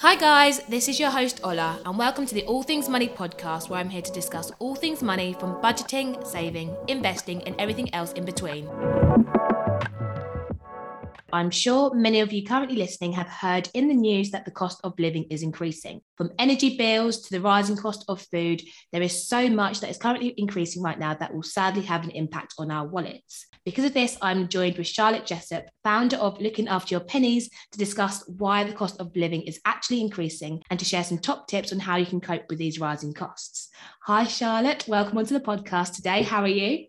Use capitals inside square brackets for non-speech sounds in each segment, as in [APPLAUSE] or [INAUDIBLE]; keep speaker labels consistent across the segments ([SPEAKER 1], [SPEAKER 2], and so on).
[SPEAKER 1] Hi, guys, this is your host Ola, and welcome to the All Things Money podcast, where I'm here to discuss all things money from budgeting, saving, investing, and everything else in between. I'm sure many of you currently listening have heard in the news that the cost of living is increasing. From energy bills to the rising cost of food, there is so much that is currently increasing right now that will sadly have an impact on our wallets. Because of this, I'm joined with Charlotte Jessup, founder of Looking After Your Pennies, to discuss why the cost of living is actually increasing and to share some top tips on how you can cope with these rising costs. Hi, Charlotte. Welcome onto the podcast today. How are you?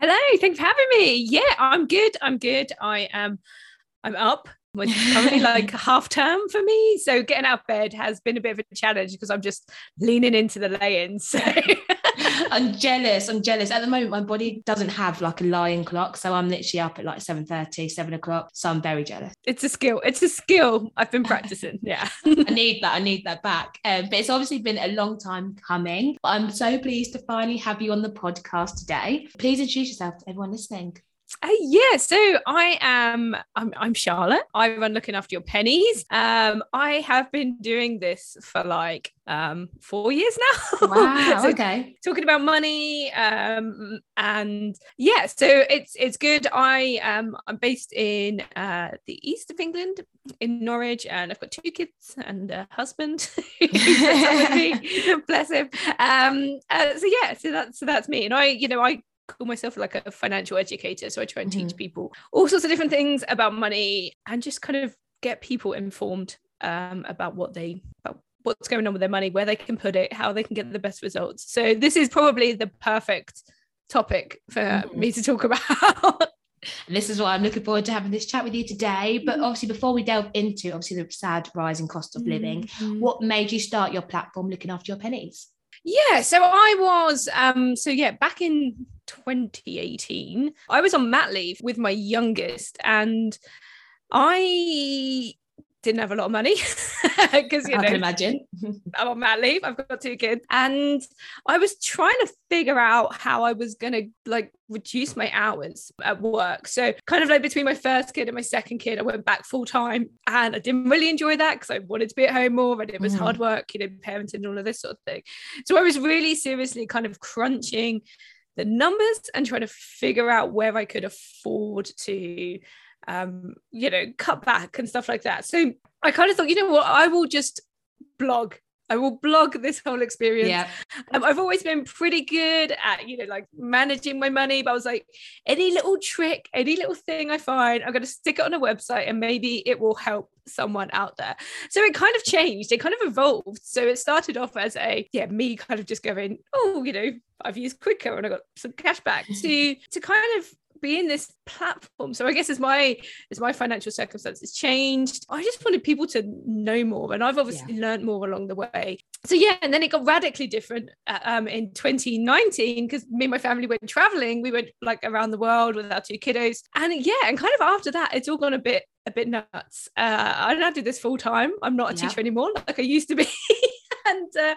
[SPEAKER 2] Hello, thanks for having me. Yeah, I'm good. I'm good. I am I'm up. It's currently [LAUGHS] like half term for me. So getting out of bed has been a bit of a challenge because I'm just leaning into the lay-ins. So [LAUGHS]
[SPEAKER 1] I'm [LAUGHS] jealous. I'm jealous. At the moment, my body doesn't have like a lying clock. So I'm literally up at like 7 30, 7 o'clock. So I'm very jealous.
[SPEAKER 2] It's a skill. It's a skill I've been practicing. Yeah.
[SPEAKER 1] I need that. I need that back. Um, but it's obviously been a long time coming. I'm so pleased to finally have you on the podcast today. Please introduce yourself to everyone listening.
[SPEAKER 2] Uh, yeah, so I am. I'm, I'm Charlotte. I run looking after your pennies. Um, I have been doing this for like um four years now. [LAUGHS]
[SPEAKER 1] Wow. so okay.
[SPEAKER 2] Talking about money. Um, and yeah, so it's it's good. I um I'm based in uh the east of England in Norwich, and I've got two kids and a husband. [LAUGHS] [LAUGHS] Bless him. Um. Uh, so yeah, so that's so that's me, and I you know I call myself like a financial educator. So I try and mm-hmm. teach people all sorts of different things about money and just kind of get people informed um, about what they about what's going on with their money, where they can put it, how they can get the best results. So this is probably the perfect topic for mm-hmm. me to talk [LAUGHS] about.
[SPEAKER 1] And this is why I'm looking forward to having this chat with you today. But mm-hmm. obviously, before we delve into obviously the sad rising cost of living, mm-hmm. what made you start your platform looking after your pennies?
[SPEAKER 2] Yeah, so I was um so yeah, back in 2018, I was on mat leave with my youngest and I didn't have a lot of money [LAUGHS]
[SPEAKER 1] because you know I can imagine [LAUGHS]
[SPEAKER 2] I'm on mat leave. I've got two kids, and I was trying to figure out how I was gonna like reduce my hours at work. So kind of like between my first kid and my second kid, I went back full time, and I didn't really enjoy that because I wanted to be at home more, and it was mm. hard work, you know, parenting and all of this sort of thing. So I was really seriously kind of crunching the numbers and trying to figure out where I could afford to um, you know, cut back and stuff like that. So I kind of thought, you know what, I will just blog. I will blog this whole experience.
[SPEAKER 1] Yeah.
[SPEAKER 2] Um, I've always been pretty good at, you know, like managing my money, but I was like, any little trick, any little thing I find, I'm going to stick it on a website and maybe it will help someone out there. So it kind of changed. It kind of evolved. So it started off as a, yeah, me kind of just going, oh, you know, I've used Quidco and I got some cash back to, to kind of be in this platform. So i guess as my as my financial circumstances changed i just wanted people to know more. And i've obviously yeah. learned more along the way. So yeah and then it got radically different uh, um, in 2019 because me and my family went traveling. We went like around the world with our two kiddos. And yeah and kind of after that it's all gone a bit a bit nuts. Uh, i don't do this full time. I'm not a yeah. teacher anymore like i used to be. [LAUGHS] And uh,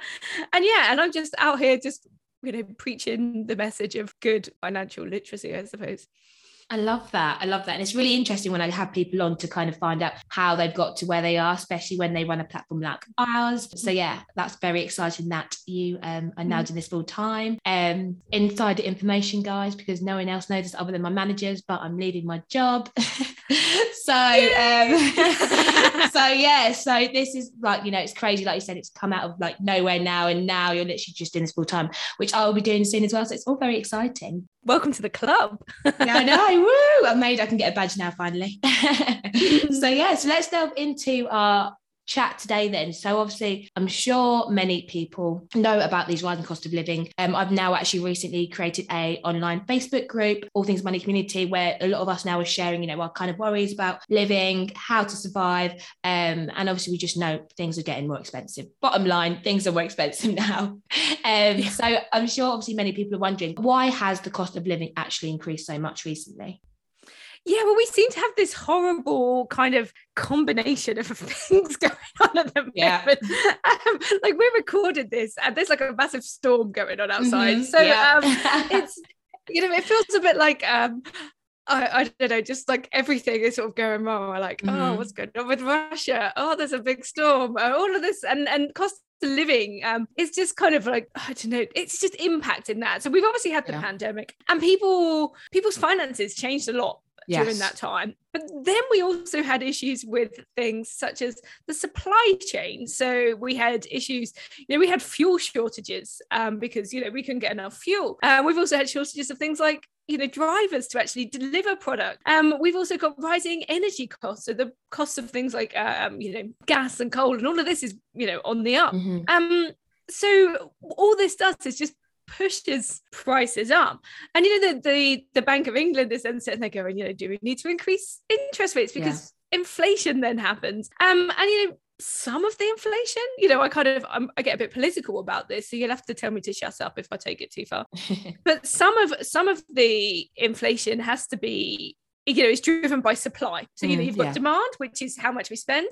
[SPEAKER 2] and yeah and i'm just out here just you know preaching the message of good financial literacy i suppose
[SPEAKER 1] I love that. I love that. And it's really interesting when I have people on to kind of find out how they've got to where they are, especially when they run a platform like ours. So yeah, that's very exciting that you um, are now mm. doing this full time. Um, insider information, guys, because no one else knows this other than my managers, but I'm leaving my job. [LAUGHS] so um, [LAUGHS] so yeah, so this is like, you know, it's crazy. Like you said, it's come out of like nowhere now. And now you're literally just doing this full time, which I will be doing soon as well. So it's all very exciting
[SPEAKER 2] welcome to the club.
[SPEAKER 1] yeah, I know. [LAUGHS] Woo! I'm made. I can get a badge now finally. [LAUGHS] so yeah, so let's delve into our chat today then. So obviously, I'm sure many people know about these rising cost of living. Um, I've now actually recently created a online Facebook group, All Things Money Community, where a lot of us now are sharing, you know, our kind of worries about living, how to survive. Um, and obviously we just know things are getting more expensive. Bottom line, things are more expensive [LAUGHS] now. Um, so I'm sure obviously many people are wondering why has the cost of living actually increased so much recently?
[SPEAKER 2] Yeah, well, we seem to have this horrible kind of combination of [LAUGHS] things going on at the moment. Yeah. Um, like we recorded this, and there's like a massive storm going on outside. Mm-hmm. So yeah. um, [LAUGHS] it's you know, it feels a bit like um, I, I don't know, just like everything is sort of going wrong. We're like,
[SPEAKER 1] Mhm.
[SPEAKER 2] oh, what's going on with Russia? Oh, there's a big storm. Oh, all of this and and cost of living um is just kind of like I don't know, it's just impacting that. So we've obviously had the
[SPEAKER 1] Yeah.
[SPEAKER 2] pandemic and people people's finances changed a lot during that time. But then we also had issues with things such as the supply chain. So we had issues, you know, we had fuel shortages um, because, you know, we couldn't get enough fuel. Uh, we've also had shortages of things like, you know, drivers to actually deliver product. Um, we've also got rising energy costs. So the costs of things like, um, you know, gas and coal and all of this is, you know, on the up.
[SPEAKER 1] Mhm.
[SPEAKER 2] Um, so all this does is just pushes prices up. And you know, the the, the Bank of England is then sitting there going, you know, do we need to increase interest rates because inflation then happens? Um, and you know. Some of the inflation, you know, I kind of I'm, I get a bit political about this, so you'll have to tell me to shut up if I take it too far. [LAUGHS] But some of some of the inflation has to be you know, it's driven by supply. So you know,
[SPEAKER 1] Mm,
[SPEAKER 2] you've got
[SPEAKER 1] yeah.
[SPEAKER 2] demand, which is how much we spend,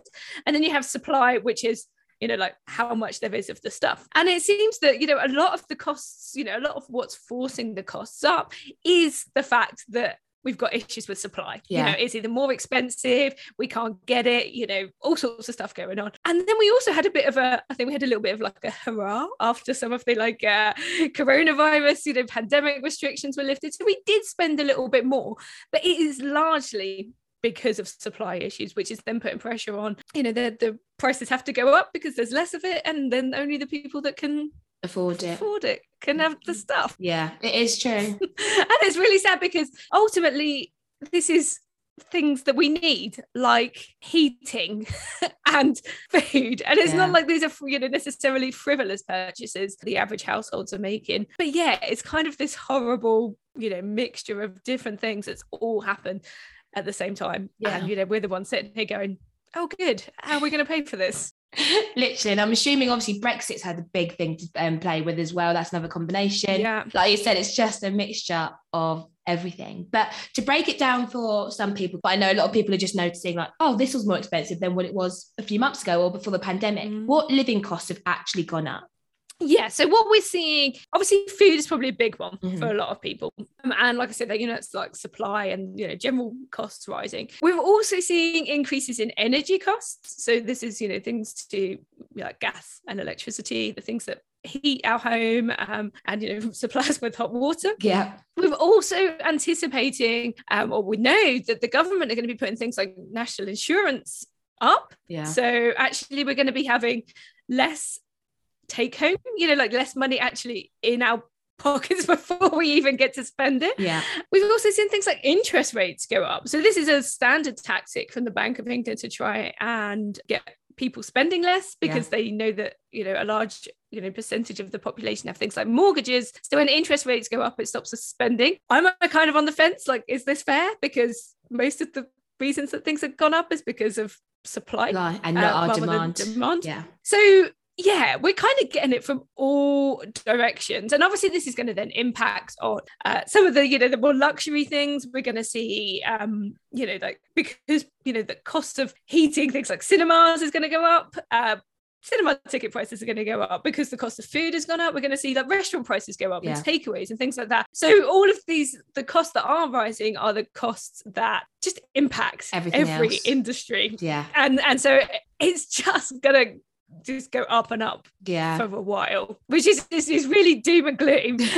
[SPEAKER 2] and then you have supply, which is you know, like how much there is of the stuff. And it seems that, you know, a lot of the costs, you know, a lot of what's forcing the costs up is the fact that we've got issues with supply.
[SPEAKER 1] Yeah.
[SPEAKER 2] You know, it's either more expensive, we can't get it, you know, all sorts of stuff going on. And then we also had a bit of a, I think we had a little bit of like a hurrah after some of the like uh, coronavirus, you know, pandemic restrictions were lifted. So we did spend a little bit more, but it is largely because of supply issues, which is then putting pressure on, you know, the, the prices have to go up because there's less of it. And then only the people that can
[SPEAKER 1] Afford it.
[SPEAKER 2] afford it can have the stuff.
[SPEAKER 1] Yeah, it is true. [LAUGHS]
[SPEAKER 2] and it's really sad because ultimately this is things that we need like heating [LAUGHS] and food and it's
[SPEAKER 1] Yeah.
[SPEAKER 2] not like these are you know necessarily frivolous purchases the average households are making but yeah it's kind of this horrible you know mixture of different things that's all happened at the same time
[SPEAKER 1] Yeah.
[SPEAKER 2] and you know we're the ones sitting here going oh good how are we going to pay for this [LAUGHS]
[SPEAKER 1] Literally, and I'm assuming obviously Brexit's had a big thing to um, play with as well. That's another combination.
[SPEAKER 2] yeah
[SPEAKER 1] Like you said, it's just a mixture of everything. But to break it down for some people, but I know a lot of people are just noticing like, oh, this was more expensive than what it was a few months ago or before the pandemic.
[SPEAKER 2] Mm.
[SPEAKER 1] What living costs have actually gone up?
[SPEAKER 2] Yeah. So what we're seeing, obviously, food is probably a big one
[SPEAKER 1] Mhm.
[SPEAKER 2] for a lot of people, Um, and like I said, you know, it's like supply and you know general costs rising. We're also seeing increases in energy costs. So this is you know things to like gas and electricity, the things that heat our home um, and you know [LAUGHS] supply us with hot water.
[SPEAKER 1] Yeah.
[SPEAKER 2] We're also anticipating, um, or we know that the government are going to be putting things like national insurance up.
[SPEAKER 1] Yeah.
[SPEAKER 2] So actually, we're going to be having less take home, you know, like less money actually in our [LAUGHS] pockets before we even get to spend it.
[SPEAKER 1] Yeah.
[SPEAKER 2] We've also seen things like interest rates go up. So this is a standard tactic from the Bank of England to try and get people spending less because they know that you know a large you know percentage of the population have things like mortgages so when interest rates go up it stops us spending i'm uh, kind of on the fence like is this fair because most of the reasons that things have gone up is because of supply
[SPEAKER 1] and
[SPEAKER 2] uh,
[SPEAKER 1] not our demand.
[SPEAKER 2] demand
[SPEAKER 1] Yeah.
[SPEAKER 2] so yeah, we're kind of getting it from all directions, and obviously this is going to then impact on uh, some of the you know the more luxury things. We're going to see, um, you know, like because you know the cost of heating things like cinemas is going to go up. Uh, cinema ticket prices are going to go up because the cost of food has gone up. We're going to see that restaurant prices go up
[SPEAKER 1] Yeah.
[SPEAKER 2] and takeaways and things like that. So all of these, the costs that are rising are the costs that just impact
[SPEAKER 1] Everything
[SPEAKER 2] every
[SPEAKER 1] else.
[SPEAKER 2] industry
[SPEAKER 1] Yeah.
[SPEAKER 2] and and so it's just gonna just go up and up
[SPEAKER 1] Yeah.
[SPEAKER 2] for a while which is is, is really doom and gloom [LAUGHS]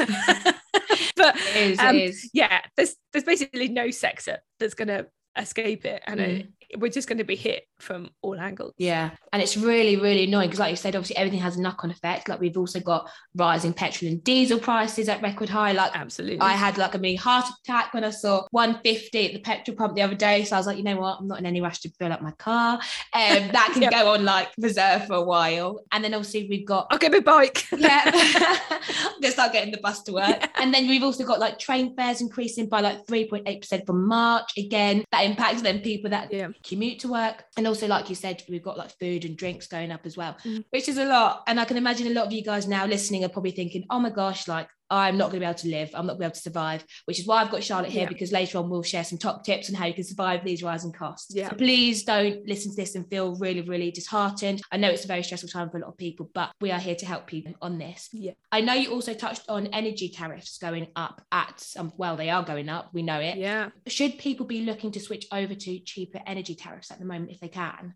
[SPEAKER 2] [LAUGHS] but
[SPEAKER 1] It is.
[SPEAKER 2] um,
[SPEAKER 1] it is.
[SPEAKER 2] yeah there's there's basically no sector that's gonna escape it and it, we're just going to be hit from all angles
[SPEAKER 1] Yeah. And it's really, really annoying because, like you said, obviously everything has a knock on effect. Like we've also got rising petrol and diesel prices at record high. Like
[SPEAKER 2] absolutely
[SPEAKER 1] I had like a mini heart attack when I saw 150 at the petrol pump the other day. So I was like, you know what? I'm not in any rush to fill up my car. Um, [LAUGHS] that can
[SPEAKER 2] Yeah.
[SPEAKER 1] go on like reserve for a while. And then obviously we've got
[SPEAKER 2] i'll get my bike [LAUGHS]
[SPEAKER 1] yeah, [LAUGHS] I'm gonna start getting the bus to work. And then we've also got like train fares increasing by like 3.8% from March. Again, that impacts then people that
[SPEAKER 2] yeah
[SPEAKER 1] commute to work. And also, like you said, we've got like food and drinks going up as well,
[SPEAKER 2] Mm.
[SPEAKER 1] which is a lot. And I can imagine a lot of you guys now listening are probably thinking, oh my gosh, like I'm not going to be able to live. I'm not going to be able to survive, which is why I've got Charlotte here
[SPEAKER 2] Yeah.
[SPEAKER 1] because later on we'll share some top tips on how you can survive these rising costs.
[SPEAKER 2] Yeah.
[SPEAKER 1] So please don't listen to this and feel really, really disheartened. I know it's a very stressful time for a lot of people, but we are here to help people on this.
[SPEAKER 2] Yeah.
[SPEAKER 1] I know you also touched on energy tariffs going up at some, well, they are going up. We know it.
[SPEAKER 2] Yeah.
[SPEAKER 1] Should people be looking to switch over to cheaper energy tariffs at the moment if they can?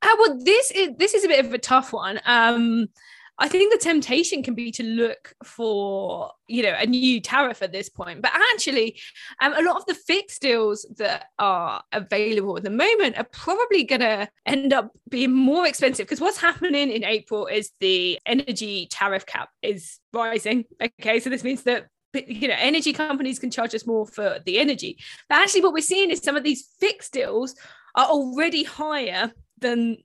[SPEAKER 2] Uh, well, this is this is a bit of a tough one. Um, I think the temptation can be to look for you know a new tariff at this point, but actually, um, a lot of the fixed deals that are available at the moment are probably going to end up being more expensive because what's happening in April is the energy tariff cap is rising. Okay, so this means that you know energy companies can charge us more for the energy but actually what we're seeing is some of these fixed deals are already higher than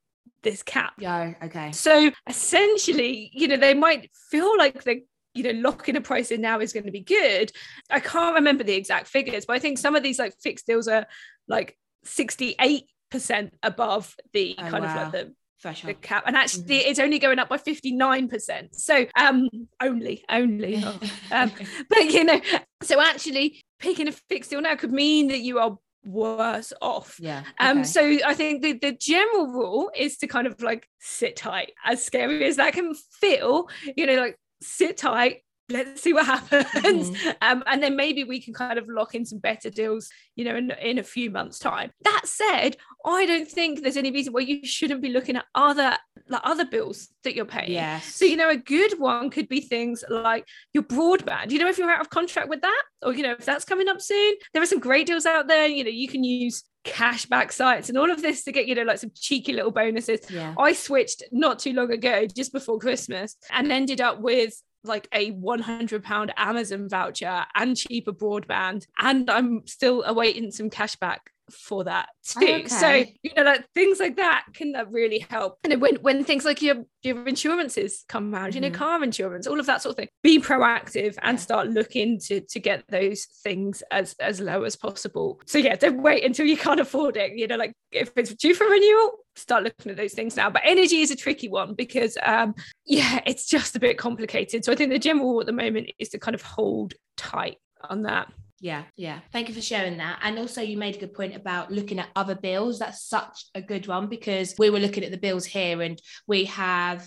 [SPEAKER 2] this cap
[SPEAKER 1] Yeah. Okay.
[SPEAKER 2] so essentially you know they might feel like they you know locking a price in now is going to be good i can't remember the exact figures but i think some of these like fixed deals are like 68% above the
[SPEAKER 1] Oh,
[SPEAKER 2] kind of like the the cap and actually
[SPEAKER 1] Mhm.
[SPEAKER 2] it's only going up by 59% so um only only oh. [LAUGHS] um, but you know so actually picking a fixed deal now could mean that you are worse off
[SPEAKER 1] yeah.
[SPEAKER 2] um so i think the, the general rule is to kind of like sit tight as scary as that can feel you know like sit tight let's see what happens
[SPEAKER 1] Mhm. [LAUGHS]
[SPEAKER 2] um and then maybe we can kind of lock in some better deals you know in, in a few months time that said i don't think there's any reason why you shouldn't be looking at other like other bills that you're paying
[SPEAKER 1] Yes.
[SPEAKER 2] so, you know, a good one could be things like your broadband. You know, if you're out of contract with that, or, you know, if that's coming up soon, there are some great deals out there. You know, you can use cashback sites and all of this to get, you know, like some cheeky little bonuses.
[SPEAKER 1] yeah.
[SPEAKER 2] I switched not too long ago, just before Christmas, and ended up with like a 100 pound Amazon voucher and cheaper broadband. And I'm still awaiting some cashback for that too. So, you know, like things like that can uh, really help. And when, when things like your, your insurances come out, you know,
[SPEAKER 1] Mhm.
[SPEAKER 2] car insurance, all of that sort of thing, be proactive and
[SPEAKER 1] Yeah.
[SPEAKER 2] start looking to, to get those things as, as low as possible. So yeah, don't wait until you can't afford it. You know, like if it's due for renewal, start looking at those things now. But energy is a tricky one because um, yeah, it's just a bit complicated. So I think the general at the moment is to kind of hold tight on that.
[SPEAKER 1] Yeah, yeah. Thank you for sharing that. And also, you made a good point about looking at other bills. That's such a good one because we were looking at the bills here and we have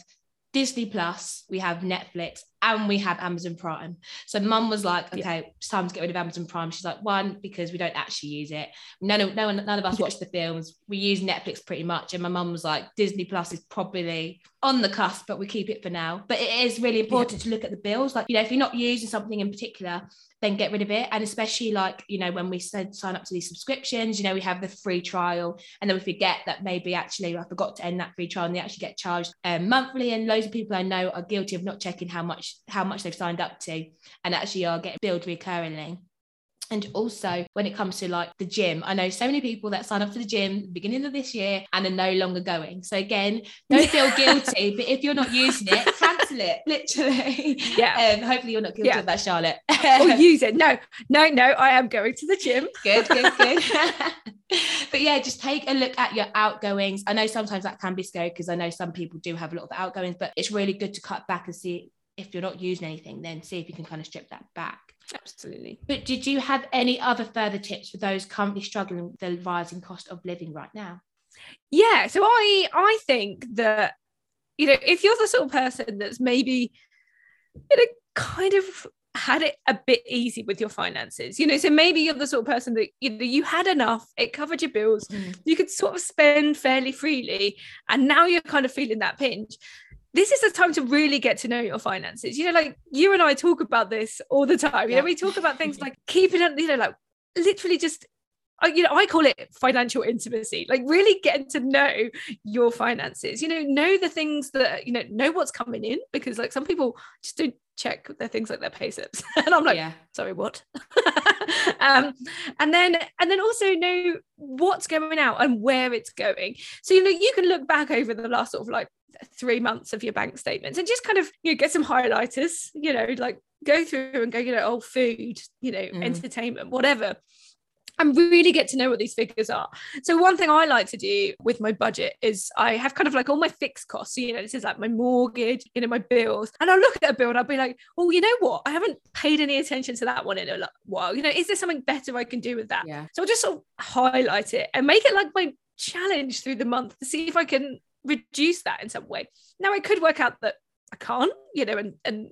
[SPEAKER 1] Disney Plus, we have Netflix, and we have Amazon Prime. So mum was like,
[SPEAKER 2] Yeah.
[SPEAKER 1] okay, it's time to get rid of Amazon Prime. She's like, one, because we don't actually use it. None of no one, none of us watch the films. We use Netflix pretty much. And my mum was like, Disney Plus is probably on the cusp, but we keep it for now. But it is really important to look at the bills. Like, you know, if you're not using something in particular, then get rid of it. And especially like, you know, when we said sign up to these subscriptions, you know, we have the free trial. And then we forget that maybe actually I forgot to end that free trial and they actually get charged um, monthly. And loads of people I know are guilty of not checking how much how much they've signed up to and actually are getting billed recurringly. And also, when it comes to like the gym, I know so many people that sign up to the gym at the beginning of this year and are no longer going. So again, don't feel [LAUGHS] guilty, but if you're not using it, cancel it. Literally.
[SPEAKER 2] Yeah. [LAUGHS]
[SPEAKER 1] Um, hopefully, you're not guilty
[SPEAKER 2] Yeah.
[SPEAKER 1] of that, Charlotte.
[SPEAKER 2] or [LAUGHS] use it. No, no, no. I am going to the gym.
[SPEAKER 1] good, good, good. but yeah, just take a look at your outgoings. I know sometimes that can be scary because I know some people do have a lot of outgoings, but it's really good to cut back and see if you're not using anything, then see if you can kind of strip that back.
[SPEAKER 2] Absolutely.
[SPEAKER 1] But did you have any other further tips for those currently struggling with the rising cost of living right now?
[SPEAKER 2] Yeah. So I I think that you know if you're the sort of person that's maybe you know kind of had it a bit easy with your finances you know so maybe you're the sort of person that you know you had enough it covered your bills mm. you could sort of spend fairly freely and now you're kind of feeling that pinch this is the time to really get to know your finances. You know like you and i talk about this all the time. You
[SPEAKER 1] Yeah.
[SPEAKER 2] know we talk about things like keeping it you know like literally just you know i call it financial intimacy like really getting to know your finances. You know know the things that you know know what's coming in because like some people just don't check their things like their pay slips. [LAUGHS] And i'm like
[SPEAKER 1] yeah,
[SPEAKER 2] sorry what? [LAUGHS] Um and then and then also know what's going out and where it's going. So you know you can look back over the last sort of like three months of your bank statements and just kind of you know get some highlighters you know like go through and go you know oh food you know
[SPEAKER 1] Mm.
[SPEAKER 2] entertainment whatever and really get to know what these figures are. So one thing I like to do with my budget is I have kind of like all my fixed costs. So, you know, this is like my mortgage, you know, my bills. And I'll look at a bill and I'll be like, oh, you know what? I haven't paid any attention to that one in a while. You know, is there something better I can do with that?
[SPEAKER 1] Yeah.
[SPEAKER 2] So I'll just sort of highlight it and make it like my challenge through the month to see if I can reduce that in some way. Now I could work out that I can't, you know, and and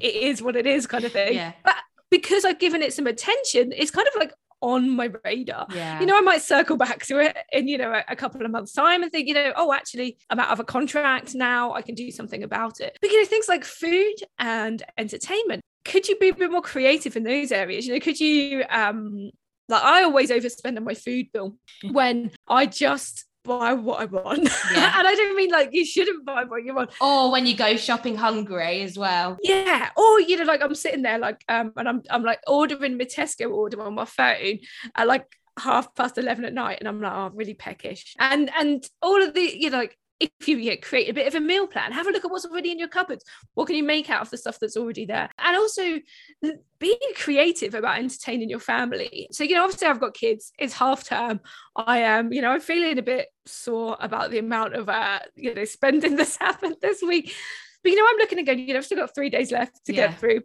[SPEAKER 2] it is what it is kind of thing.
[SPEAKER 1] Yeah.
[SPEAKER 2] But because I've given it some attention, it's kind of like on my radar.
[SPEAKER 1] Yeah.
[SPEAKER 2] You know, I might circle back to it in, you know, a, a, couple of months' time and think, you know, oh, actually, I'm out of a contract now. I can do something about it. But, you know, things like food and entertainment, could you be a bit more creative in those areas? You know, could you, um, like, I always overspend on my food bill [LAUGHS] when I just buy what I want. [LAUGHS] Yeah. and I don't mean like you shouldn't buy what you want.
[SPEAKER 1] Or when you go shopping hungry as well.
[SPEAKER 2] Yeah. Or you know, like I'm sitting there like um and I'm I'm like ordering my Tesco order on my phone at like half past 11 at night and I'm like oh really peckish and and all of the you know like if you yeah, create a bit of a meal plan, have a look at what's already in your cupboards. What can you make out of the stuff that's already there? And also being creative about entertaining your family. So, you know, obviously I've got kids, it's half term. I am, you know, I'm feeling a bit sore about the amount of, uh, you know, spending [LAUGHS] this happened this week. But, you know, I'm looking again, you know, I've still got three days left to yeah. get through.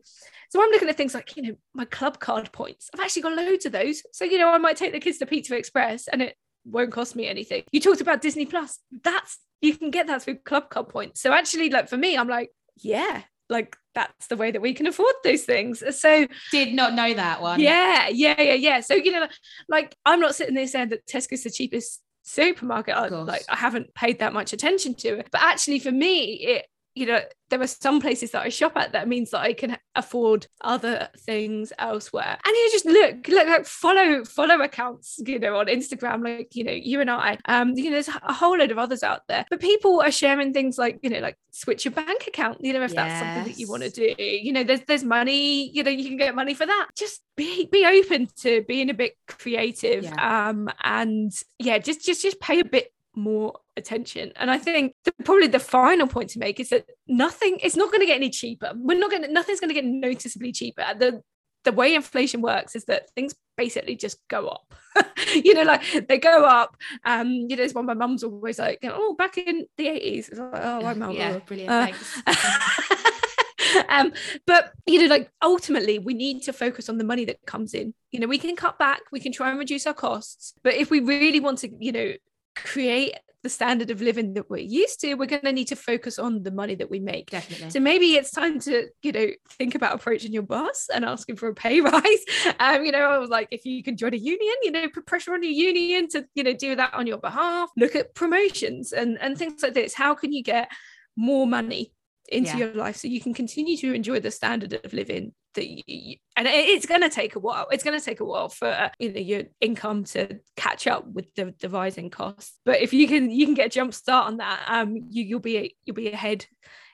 [SPEAKER 2] So I'm looking at things like, you know, my club card points. I've actually got loads of those. So, you know, I might take the kids to Pizza Express and it won't cost me anything. You talked about Disney Plus. That's you can get that through club card points. So actually, like for me, I'm like, yeah, like that's the way that we can afford those things. So
[SPEAKER 1] did not know that one.
[SPEAKER 2] Yeah, yeah, yeah, yeah. So you know, like I'm not sitting there saying that Tesco's the cheapest supermarket. I, like I haven't paid that much attention to it. But actually for me, it you know, there are some places that I shop at that means that I can afford other things elsewhere. And you just look, look, like follow, follow accounts, you know, on Instagram, like, you know, you and I, um, you know, there's a whole load of others out there. But people are sharing things like, you know, like switch your bank account, you know, if yes. that's something that you want to do. You know, there's there's money, you know, you can get money for that. Just be be open to being a bit creative. Yeah. Um, and yeah, just just just pay a bit more attention. And I think the, probably the final point to make is that nothing, it's not going to get any cheaper. We're not going to, nothing's going to get noticeably cheaper. The, the way inflation works is that things basically just go up. [LAUGHS] you know, like they go up. Um, you know, it's one my mum's always like, oh, back in the 80s. It's like, oh, I'm
[SPEAKER 1] Yeah, brilliant. Uh,
[SPEAKER 2] thanks. [LAUGHS] um, but you know, like ultimately, we need to focus on the money that comes in. You know, we can cut back, we can try and reduce our costs, but if we really want to, you know, create the standard of living that we're used to, we're going to need to focus on the money that we make.
[SPEAKER 1] Definitely.
[SPEAKER 2] So maybe it's time to, you know, think about approaching your boss and asking for a pay [LAUGHS] rise. Um, you know, I was like, if you can join a union, you know, put pressure on your union to, you know, do that on your behalf. Look at promotions and and things like this. How can you get more money into yeah. your life so you can continue to enjoy the standard of living that you, and it's going to take a while it's going to take a while for uh, you know your income to catch up with the, the rising costs. But if you can you can get a jump start on that um you, you'll be you'll be ahead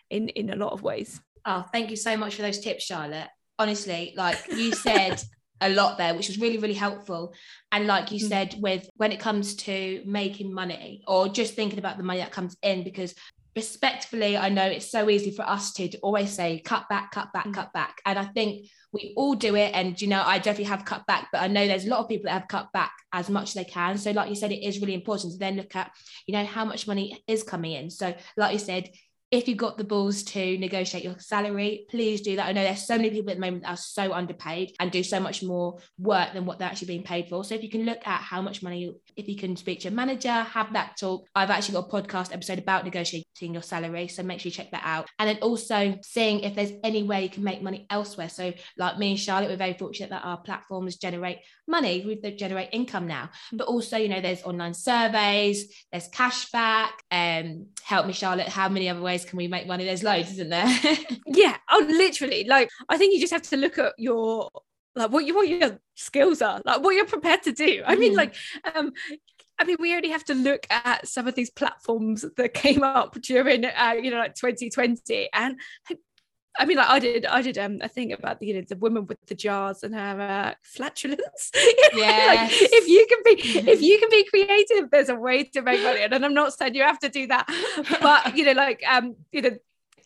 [SPEAKER 2] in in a lot of ways.
[SPEAKER 1] Oh thank you so much for those tips charlotte. Honestly like you said a lot there which was really really helpful. And like you mm-hmm. said with when it comes to making money or just thinking about the money that comes in because respectfully, I know it's so easy for us to, always say cut back, cut back, mm. cut back. And I think we all do it. And, you know, I definitely have cut back, but I know there's a lot of people that have cut back as much as they can. So, like you said, it is really important to then look at, you know, how much money is coming in. So, like you said, if you've got the balls to negotiate your salary, please do that. I know there's so many people at the moment that are so underpaid and do so much more work than what they're actually being paid for. So if you can look at how much money, if you can speak to your manager, have that talk. I've actually got a podcast episode about negotiating your salary. So make sure you check that out. And then also seeing if there's any way you can make money elsewhere. So like me and Charlotte, we're very fortunate that our platforms generate money, we generate income now. But also, you know, there's online surveys, there's cashback, um, help me, Charlotte, how many other ways can we make money? There's loads, isn't there? [LAUGHS]
[SPEAKER 2] yeah. Oh, literally. Like, I think you just have to look at your like what you what your skills are, like what you're prepared to do. I mean, mm. like, um, I mean, we only have to look at some of these platforms that came up during, uh, you know, like 2020, and I mean, like I did, I did um, a thing about the, you know, the woman with the jars and her uh, flatulence. [LAUGHS]
[SPEAKER 1] yeah. like,
[SPEAKER 2] if you can be, if you can be creative, there's a way to make money. And I'm not saying you have to do that, but [LAUGHS] you know, like um, you know,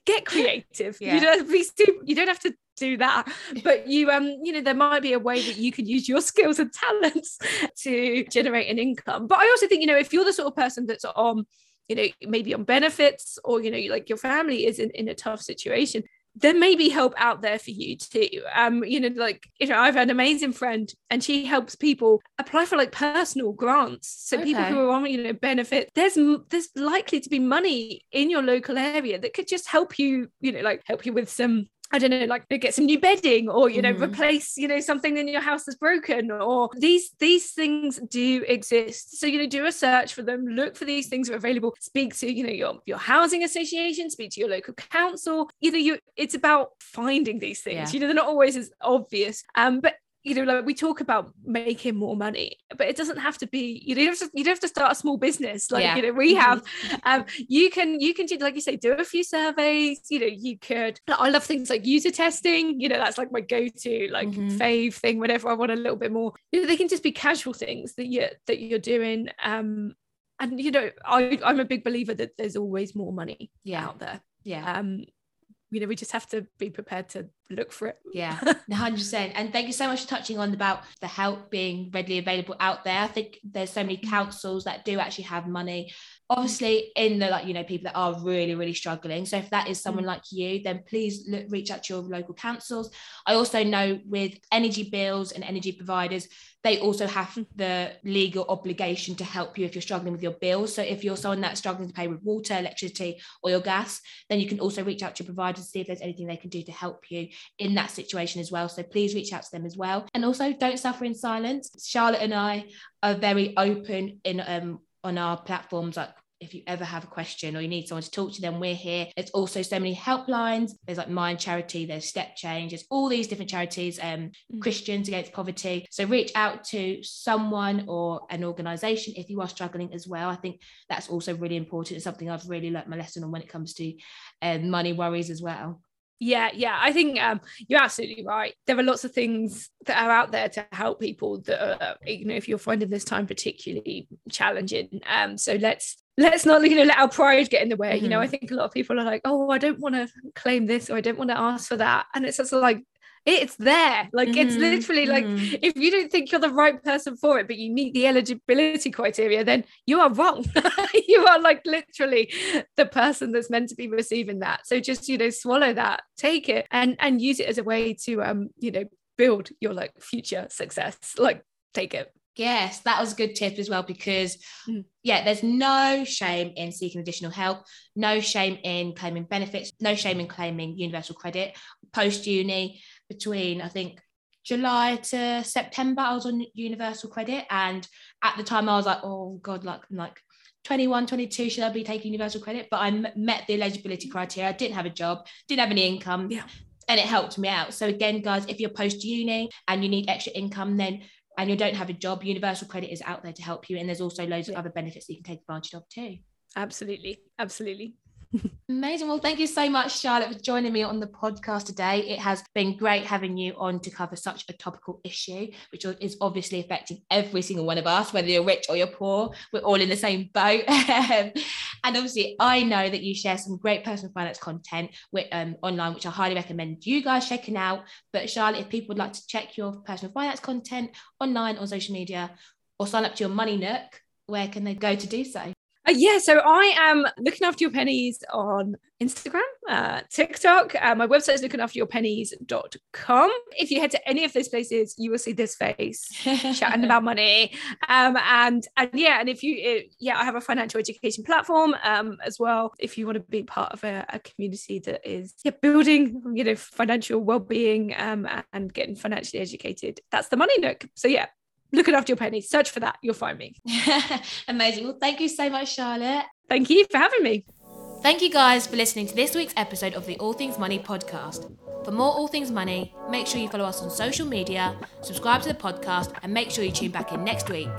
[SPEAKER 2] get creative. Yeah. You don't be stupid. You don't have to do that but you um you know there might be a way that you can use your skills and talents to generate an income but i also think you know if you're the sort of person that's on you know maybe on benefits or you know like your family is in, in a tough situation there may be help out there for you too. Um, you know, like you know, I've had an amazing friend, and she helps people apply for like personal grants. So okay. people who are on you know benefit, there's there's likely to be money in your local area that could just help you, you know, like help you with some I don't know, like get some new bedding or you know mm. replace you know something in your house that's broken or these these things do exist. So you know do a search for them, look for these things that are available. Speak to you know your your housing association, speak to your local council. You know, you, it's about finding these things. Yeah. You know they're not always as obvious, um, but you know, like we talk about making more money, but it doesn't have to be, you don't have to, you don't have to start a small business. Like, yeah. you know, we mm-hmm. have, um, you can, you can do, like you say, do a few surveys, you know, you could, I love things like user testing, you know, that's like my go-to, like mm-hmm. fave thing, whenever I want a little bit more, you know, they can just be casual things that you that you're doing. Um, and you know, I, I'm a big believer that there's always more money yeah. out there.
[SPEAKER 1] Yeah.
[SPEAKER 2] Um, you know we just have to be prepared to look for it.
[SPEAKER 1] Yeah [LAUGHS] 100% and thank you so much for touching on about the help being readily available out there. I think there's so many councils that do actually have money obviously in the like you know people that are really really struggling. So if that is someone mm. like you then please look, reach out to your local councils. I also know with energy bills and energy providers they also have mm. the legal obligation to help you if you're struggling with your bills. So if you're someone that's struggling to pay with water electricity or your gas then you can also reach out to your provider to see if there's anything they can do to help you in that situation as well. So please reach out to them as well. And also don't suffer in silence. Charlotte and i are very open in um on our platforms like if you ever have a question or you need someone to talk to them, we're here. There's also so many helplines. There's like Mind Charity, there's Step Change, there's all these different charities, um, mm. Christians Against Poverty. So reach out to someone or an organization if you are struggling as well. I think that's also really important. It's something I've really learnt my lesson on when it comes to um, money worries as well.
[SPEAKER 2] Yeah, yeah, I think um, you're absolutely right. There are lots of things that are out there to help people that are, you know, if you're finding this time particularly challenging. Um, so let's let's not, you know, let our pride get in the way. Mm-hmm. You know, I mm-hmm. think a lot of people are like, oh, I don't want to claim this or I don't want to ask for that, and it's just like it's there. Like mm-hmm. it's literally like mm-hmm. if you don't think you're the right person for it, but you meet the eligibility criteria, then you are wrong. [LAUGHS] you are like literally the person that's meant to be receiving that. So just you know, swallow that, take it, and and use it as a way to um you know build your like future success. Like take it.
[SPEAKER 1] Yes, that was a good tip as well because, mm. yeah, there's no shame in seeking additional help, no shame in claiming benefits, no shame in claiming universal credit post uni between, I think, July to September, I was on universal credit. And at the time, I was like, oh God, like, like 21, 22, should I be taking universal credit? But I m- met the eligibility criteria. I didn't have a job, didn't have any income.
[SPEAKER 2] Yeah.
[SPEAKER 1] And it helped me out. So again, guys, if you're post uni and you need extra income, then and you don't have a job, universal credit is out there to help you. And there's also loads yeah. of other benefits that you can take advantage of too.
[SPEAKER 2] Absolutely. Absolutely.
[SPEAKER 1] Amazing. Well, thank you so much, Charlotte, for joining me on the podcast today. It has been great having you on to cover such a topical issue, which is obviously affecting every single one of us, whether you're rich or you're poor. We're all in the same boat. [LAUGHS] and obviously, I know that you share some great personal finance content with, um, online, which I highly recommend you guys checking out. But, Charlotte, if people would like to check your personal finance content online on social media or sign up to your Money Nook, where can they go to do so?
[SPEAKER 2] Uh, yeah, so I am looking after your pennies on Instagram, uh, TikTok. Uh, my website is lookingafteryourpennies.com. If you head to any of those places, you will see this face [LAUGHS] chatting about money. Um, and and yeah, and if you it, yeah, I have a financial education platform um, as well. If you want to be part of a, a community that is yeah, building you know financial well-being um, and getting financially educated, that's the Money Nook. So yeah, looking after your pennies. Search for that. You'll find me. [LAUGHS]
[SPEAKER 1] Amazing. Well, thank you so much, Charlotte.
[SPEAKER 2] Thank you for having me.
[SPEAKER 1] Thank you guys for listening to this week's episode of the All Things Money podcast. For more All Things Money, make sure you follow us on social media, subscribe to the podcast, and make sure you tune back in next week.